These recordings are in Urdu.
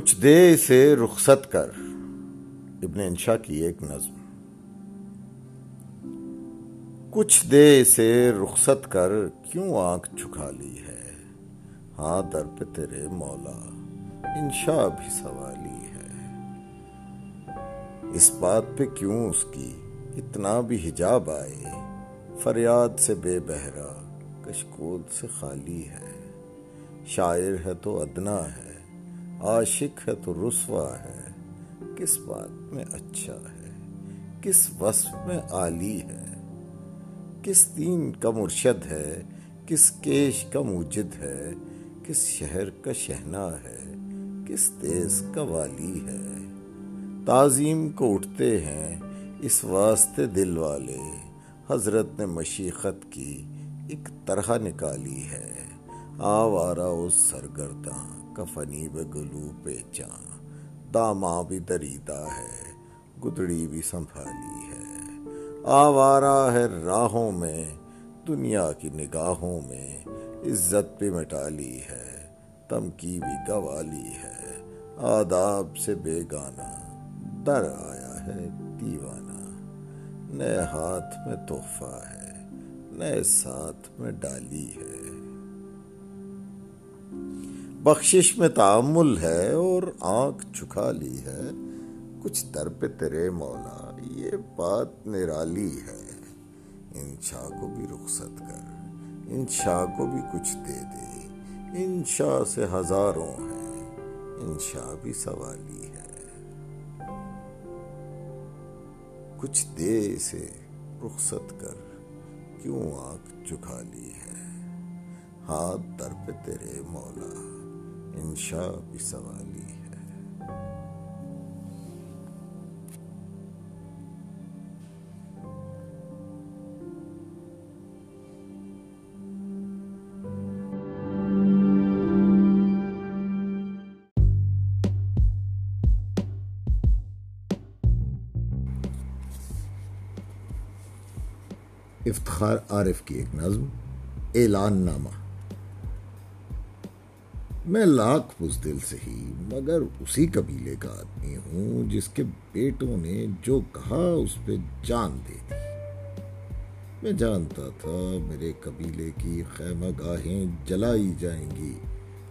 کچھ دے اسے رخصت کر۔ ابن انشا کی ایک نظم۔ کچھ دے اسے رخصت کر کیوں آنکھ چکا لی ہے؟ ہاں در پہ تیرے مولا انشا بھی سوالی ہے۔ اس بات پہ کیوں اس کی اتنا بھی حجاب آئے؟ فریاد سے بے بہرا، کشکول سے خالی ہے۔ شاعر ہے تو ادنا ہے۔ عاشق ہے تو رسوا ہے۔ کس بات میں اچھا ہے؟ کس وصف میں عالی ہے؟ کس دین کا مرشد ہے؟ کس کیش کا موجد ہے؟ کس شہر کا شہنا ہے؟ کس دیس کا والی ہے؟ تعظیم کو اٹھتے ہیں اس واسطے دل والے۔ حضرت نے مشیقت کی ایک طرح نکالی ہے۔ آوارا اس سرگرداں۔ کفنی بے گلو پہ چاں۔ داما بھی دریدہ ہے، گدڑی بھی سنبھالی ہے۔ آوارا ہے راہوں میں، دنیا کی نگاہوں میں، عزت بھی مٹا لی ہے، تم کی بھی گوالی ہے۔ آداب سے بے گانا در آیا ہے دیوانہ۔ نئے ہاتھ میں تحفہ ہے، نئے ساتھ میں ڈالی ہے۔ بخشش میں تعمل ہے اور آنکھ چکا لی ہے۔ کچھ در پہ تیرے مولا، یہ بات نرالی ہے۔ ان شاہ کو بھی رخصت کر ان شاہ کو بھی کچھ دے دے۔ ان شاہ سے ہزاروں ہیں ان شاہ بھی سوالی ہے۔ کچھ دے سے رخصت کر، کیوں آنکھ چکا لی ہے؟ ہاتھ در پہ تیرے مولا۔ انشا بھی سوالی ہے۔ افتخار عارف کی ایک نظم اعلان نامہ۔ میں لاکھ بزدل سے ہی، مگر اسی قبیلے کا آدمی ہوں جس کے بیٹوں نے جو کہا اس پہ جان دے دی۔ میں جانتا تھا میرے قبیلے کی خیمہ گاہیں جلائی جائیں گی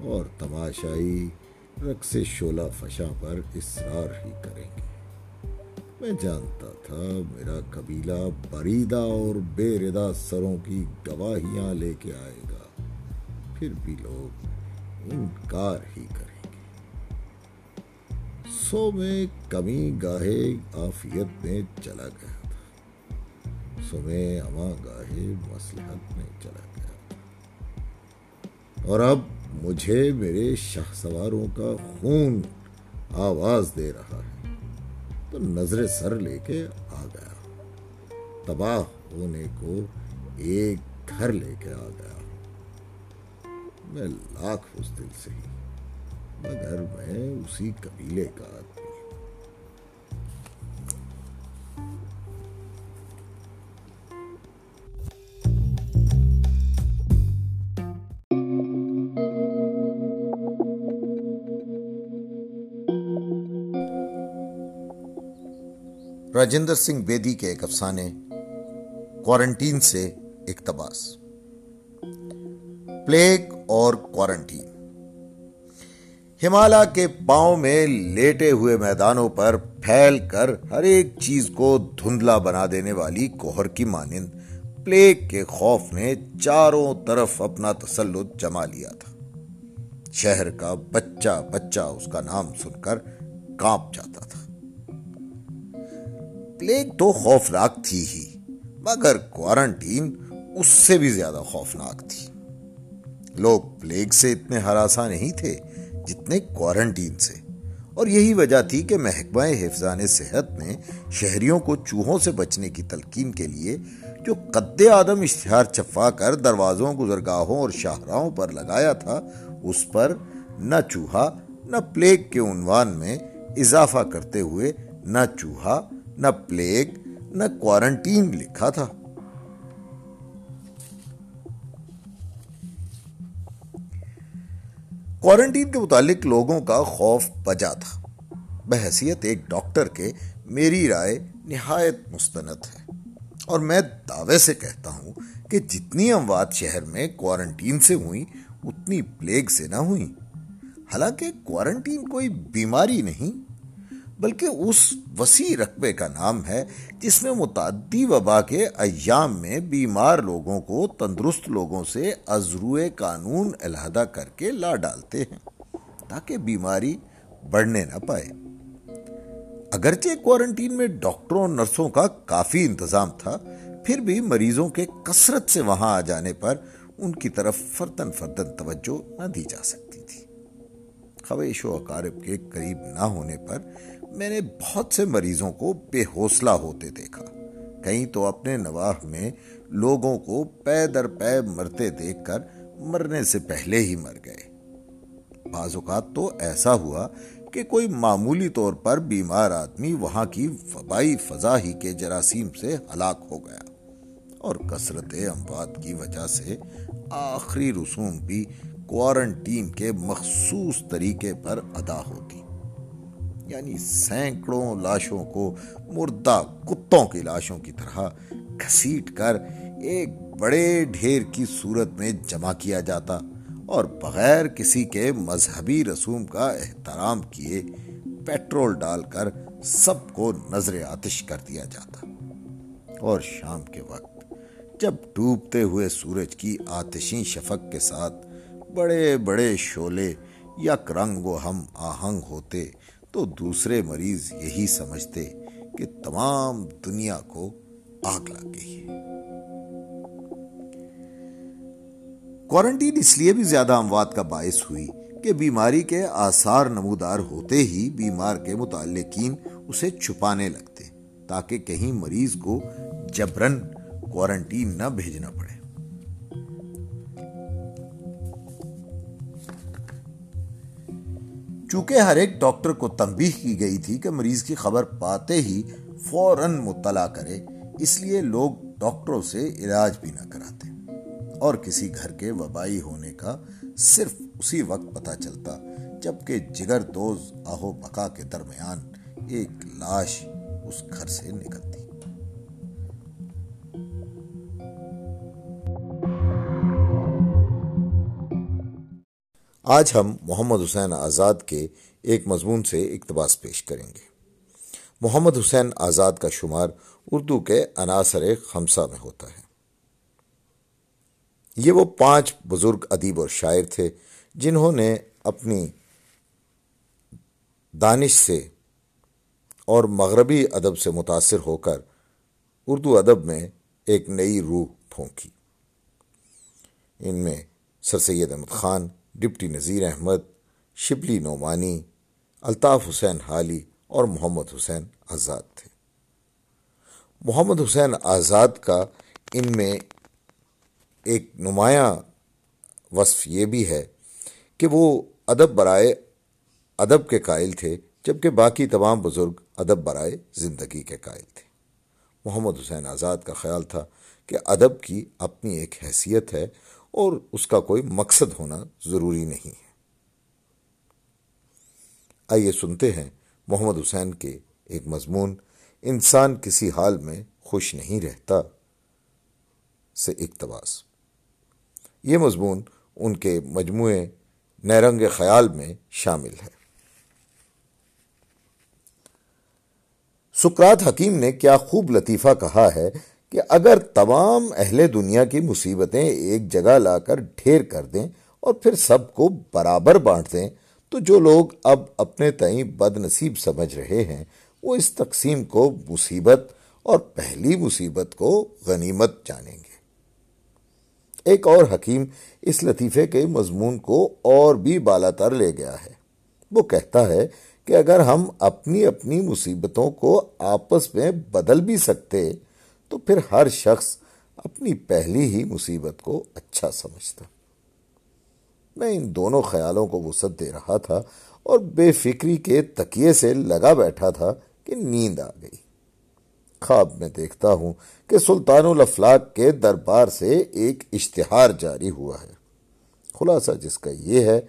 اور تماشائی رقص شولہ فشاں پر اصرار ہی کریں گے میں جانتا تھا میرا قبیلہ بریدہ اور بے ردا سروں کی گواہیاں لے کے آئے گا۔ پھر بھی لوگ انکار ہی کریں گے۔ سو میں کمی گاہے آفیت میں چلا گیا تھا۔ سو میں اما گاہے مسلحت میں چلا گیا تھا۔ اور اب مجھے میرے شاہ سواروں کا خون آواز دے رہا ہے۔ تو نظر سر لے کے آ گیا۔ تباہ ہونے کو ایک گھر لے کے آ گیا۔ میں لاکھ اس دل سے ہی، مگر میں اسی قبیلے کا آدمی راجندر سنگھ بیدی کے ایک افسانے کوارنٹین سے اقتباس پلیگ اور کوارنٹین۔ ہمالا کے پاؤں میں لیٹے ہوئے میدانوں پر پھیل کر ہر ایک چیز کو دھندلا بنا دینے والی کوہر کی مانند پلیگ کے خوف نے چاروں طرف اپنا تسلط جما لیا تھا۔ شہر کا بچہ بچہ اس کا نام سن کر کانپ جاتا تھا۔ پلیگ تو خوفناک تھی ہی، مگر کوارنٹین اس سے بھی زیادہ خوفناک تھی۔ لوگ پلیگ سے اتنے ہراساں نہیں تھے جتنے کوارنٹین سے۔ اور یہی وجہ تھی کہ محکمہ حفظان صحت نے شہریوں کو چوہوں سے بچنے کی تلقین کے لیے جو قد آدم اشتہار چفا کر دروازوں، گزرگاہوں اور شاہراہوں پر لگایا تھا، اس پر نہ چوہا، نہ پلیگ کے عنوان میں اضافہ کرتے ہوئے نہ چوہا، نہ پلیگ، نہ کوارنٹین لکھا تھا۔ کوارنٹین کے متعلق لوگوں کا خوف بجا تھا۔ بحثیت ایک ڈاکٹر کے میری رائے نہایت مستند ہے۔ اور میں دعوے سے کہتا ہوں کہ جتنی اموات شہر میں کوارنٹین سے ہوئیں، اتنی پلیگ سے نہ ہوئیں۔ حالانکہ کوارنٹین کوئی بیماری نہیں بلکہ اس وسیع رقبے کا نام ہے جس میں متعدی وبا کے ایام میں بیمار لوگوں کو تندرست لوگوں سے ازروع قانون علیحدہ کر کے لا ڈالتے ہیں تاکہ بیماری بڑھنے نہ پائے۔ اگرچہ کوارنٹین میں ڈاکٹروں اور نرسوں کا کافی انتظام تھا، پھر بھی مریضوں کے کثرت سے وہاں آ جانے پر ان کی طرف فردن فردن توجہ نہ دی جا سکتی۔ خویش و اقارب کے قریب نہ ہونے پر میں نے بہت سے مریضوں کو بے حوصلہ ہوتے دیکھا۔ کہیں تو اپنے نواح میں لوگوں کو پے در پے مرتے دیکھ کر مرنے سے پہلے ہی مر گئے۔ بعض اوقات تو ایسا ہوا کہ کوئی معمولی طور پر بیمار آدمی وہاں کی وبائی فضا ہی کے جراثیم سے ہلاک ہو گیا اور کثرت اموات کی وجہ سے آخری رسوم بھی کوارنٹین کے مخصوص طریقے پر ادا ہوتی۔ یعنی سینکڑوں لاشوں کو مردہ کتوں کی لاشوں کی طرح گھسیٹ کر ایک بڑے ڈھیر کی صورت میں جمع کیا جاتا اور بغیر کسی کے مذہبی رسوم کا احترام کیے پیٹرول ڈال کر سب کو نظر آتش کر دیا جاتا۔ اور شام کے وقت جب ڈوبتے ہوئے سورج کی آتشی شفق کے ساتھ بڑے بڑے شولے یک رنگ و ہم آہنگ ہوتے تو دوسرے مریض یہی سمجھتے کہ تمام دنیا کو آگ لگ گئی ہے۔ کوارنٹین اس لیے بھی زیادہ اموات کا باعث ہوئی کہ بیماری کے آثار نمودار ہوتے ہی بیمار کے متعلقین اسے چھپانے لگتے تاکہ کہیں مریض کو جبرن کوارنٹین نہ بھیجنا پڑے۔ چونکہ ہر ایک ڈاکٹر کو تنبیہ کی گئی تھی کہ مریض کی خبر پاتے ہی فوراً مطلع کرے، اس لیے لوگ ڈاکٹروں سے علاج بھی نہ کراتے۔ اور کسی گھر کے وبائی ہونے کا صرف اسی وقت پتہ چلتا جبکہ جگر دوز آہو بقا کے درمیان ایک لاش اس گھر سے نکلتی۔ آج ہم محمد حسین آزاد کے ایک مضمون سے اقتباس پیش کریں گے۔ محمد حسین آزاد کا شمار اردو کے عناصر خمسہ میں ہوتا ہے۔ یہ وہ پانچ بزرگ ادیب اور شاعر تھے جنہوں نے اپنی دانش سے اور مغربی ادب سے متاثر ہو کر اردو ادب میں ایک نئی روح پھونکی۔ ان میں سر سید احمد خان ڈپٹی نذیر احمد، شبلی نعمانی، الطاف حسین حالی اور محمد حسین آزاد تھے۔ محمد حسین آزاد کا ان میں ایک نمایاں وصف یہ بھی ہے کہ وہ ادب برائے ادب کے قائل تھے، جبکہ باقی تمام بزرگ ادب برائے زندگی کے قائل تھے۔ محمد حسین آزاد کا خیال تھا کہ ادب کی اپنی ایک حیثیت ہے اور اس کا کوئی مقصد ہونا ضروری نہیں ہے۔ آئیے سنتے ہیں محمد حسین کے ایک مضمون۔ انسان کسی حال میں خوش نہیں رہتا سے اقتباس یہ مضمون ان کے مجموعے نیرنگ خیال میں شامل ہے۔ سکرات حکیم نے کیا خوب لطیفہ کہا ہے کہ اگر تمام اہل دنیا کی مصیبتیں ایک جگہ لا کر ڈھیر کر دیں اور پھر سب کو برابر بانٹ دیں، تو جو لوگ اب اپنے تئیں بد نصیب سمجھ رہے ہیں، وہ اس تقسیم کو مصیبت اور پہلی مصیبت کو غنیمت جانیں گے۔ ایک اور حکیم اس لطیفے کے مضمون کو اور بھی بالا تر لے گیا ہے۔ وہ کہتا ہے کہ اگر ہم اپنی اپنی مصیبتوں کو آپس میں بدل بھی سکتے تو پھر ہر شخص اپنی پہلی ہی مصیبت کو اچھا سمجھتا۔ میں ان دونوں خیالوں کو وسعت دے رہا تھا اور بے فکری کے تکیے سے لگا بیٹھا تھا کہ نیند آ گئی۔ خواب میں دیکھتا ہوں کہ سلطان الافلاق کے دربار سے ایک اشتہار جاری ہوا ہے۔ خلاصہ جس کا یہ ہے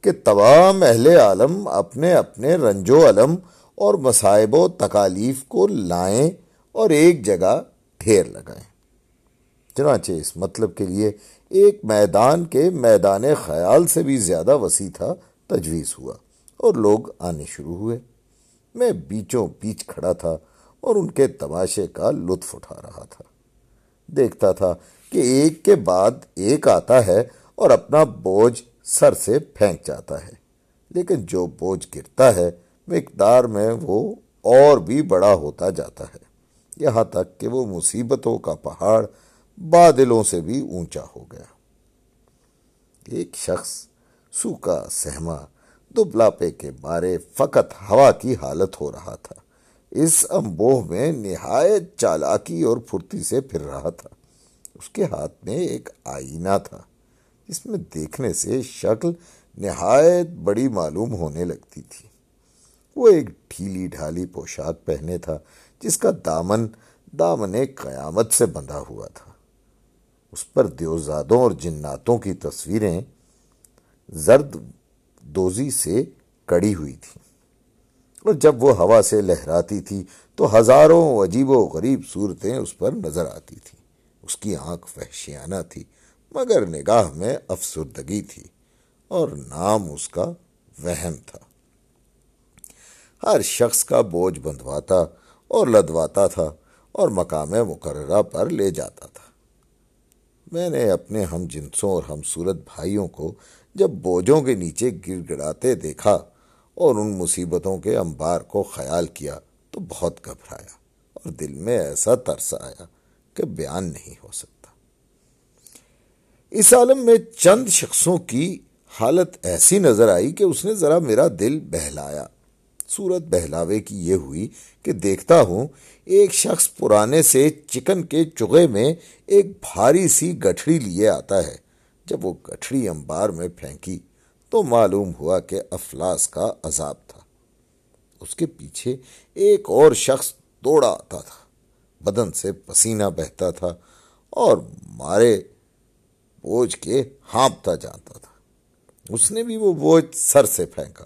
کہ تمام اہل عالم اپنے اپنے رنج و علم اور مصائب و تکالیف کو لائیں اور ایک جگہ ڈھیر لگائیں۔ چنانچہ اس مطلب کے لیے ایک میدان کے میدان خیال سے بھی زیادہ وسیع تھا، تجویز ہوا اور لوگ آنے شروع ہوئے۔ میں بیچوں بیچ کھڑا تھا اور ان کے تماشے کا لطف اٹھا رہا تھا۔ دیکھتا تھا کہ ایک کے بعد ایک آتا ہے اور اپنا بوجھ سر سے پھینک جاتا ہے۔ لیکن جو بوجھ گرتا ہے، مقدار میں وہ اور بھی بڑا ہوتا جاتا ہے۔ یہاں تک کہ وہ مصیبتوں کا پہاڑ بادلوں سے بھی اونچا ہو گیا۔ ایک شخص سوکھا سہما دبلاپے کے بارے فقط ہوا کی حالت ہو رہا تھا۔ اس امبوہ میں نہایت چالاکی اور پھرتی سے پھر رہا تھا۔ اس کے ہاتھ میں ایک آئینہ تھا، جس میں دیکھنے سے شکل نہایت بڑی معلوم ہونے لگتی تھی۔ وہ ایک ڈھیلی ڈھالی پوشاک پہنے تھا جس کا دامن دامن قیامت سے بندھا ہوا تھا۔ اس پر دیوزادوں اور جناتوں کی تصویریں زرد دوزی سے کڑی ہوئی تھیں۔ اور جب وہ ہوا سے لہراتی تھی تو ہزاروں عجیب و غریب صورتیں اس پر نظر آتی تھیں۔ اس کی آنکھ وحشیانہ تھی، مگر نگاہ میں افسردگی تھی اور نام اس کا وہم تھا۔ ہر شخص کا بوجھ بندھواتا اور لدواتا تھا اور مقام مقررہ پر لے جاتا تھا۔ میں نے اپنے ہم جنسوں اور ہم صورت بھائیوں کو جب بوجھوں کے نیچے گر گڑاتے دیکھا اور ان مصیبتوں کے انبار کو خیال کیا تو بہت گھبرایا اور دل میں ایسا ترس آیا کہ بیان نہیں ہو سکتا۔ اس عالم میں چند شخصوں کی حالت ایسی نظر آئی کہ اس نے ذرا میرا دل بہلایا۔ صورت بہلاوے کی یہ ہوئی کہ دیکھتا ہوں ایک شخص پرانے سے چکن کے چگے میں ایک بھاری سی گٹھڑی لیے آتا ہے۔ جب وہ گٹھڑی امبار میں پھینکی تو معلوم ہوا کہ افلاس کا عذاب تھا۔ اس کے پیچھے ایک اور شخص دوڑا آتا تھا۔ بدن سے پسینہ بہتا تھا اور مارے بوجھ کے ہانپتا جاتا تھا۔ اس نے بھی وہ بوجھ سر سے پھینکا۔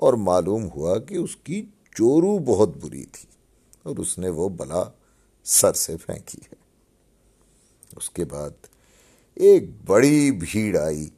اور معلوم ہوا کہ اس کی چورو بہت بری تھی اور اس نے وہ بلا سر سے پھینکی ہے۔ اس کے بعد ایک بڑی بھیڑ آئی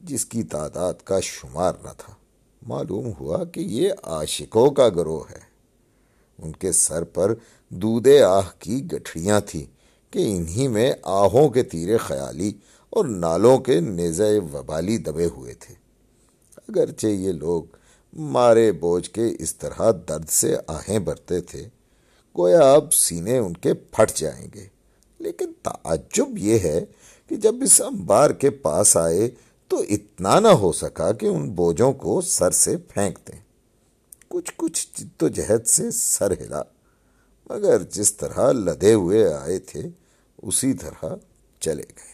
جس کی تعداد کا شمار نہ تھا۔ معلوم ہوا کہ یہ عاشقوں کا گروہ ہے۔ ان کے سر پر دودے آہ کی گٹھڑیاں تھیں کہ انہی میں آہوں کے تیرے خیالی اور نالوں کے نیزہ وبالی دبے ہوئے تھے۔ اگرچہ یہ لوگ مارے بوجھ کے اس طرح درد سے آہیں برتے تھے، گویا اب سینے ان کے پھٹ جائیں گے۔ لیکن تعجب یہ ہے کہ جب اس امبار کے پاس آئے تو اتنا نہ ہو سکا کہ ان بوجھوں کو سر سے پھینک دیں۔ کچھ کچھ جد و جہد سے سر ہلا، مگر جس طرح لدے ہوئے آئے تھے، اسی طرح چلے گئے۔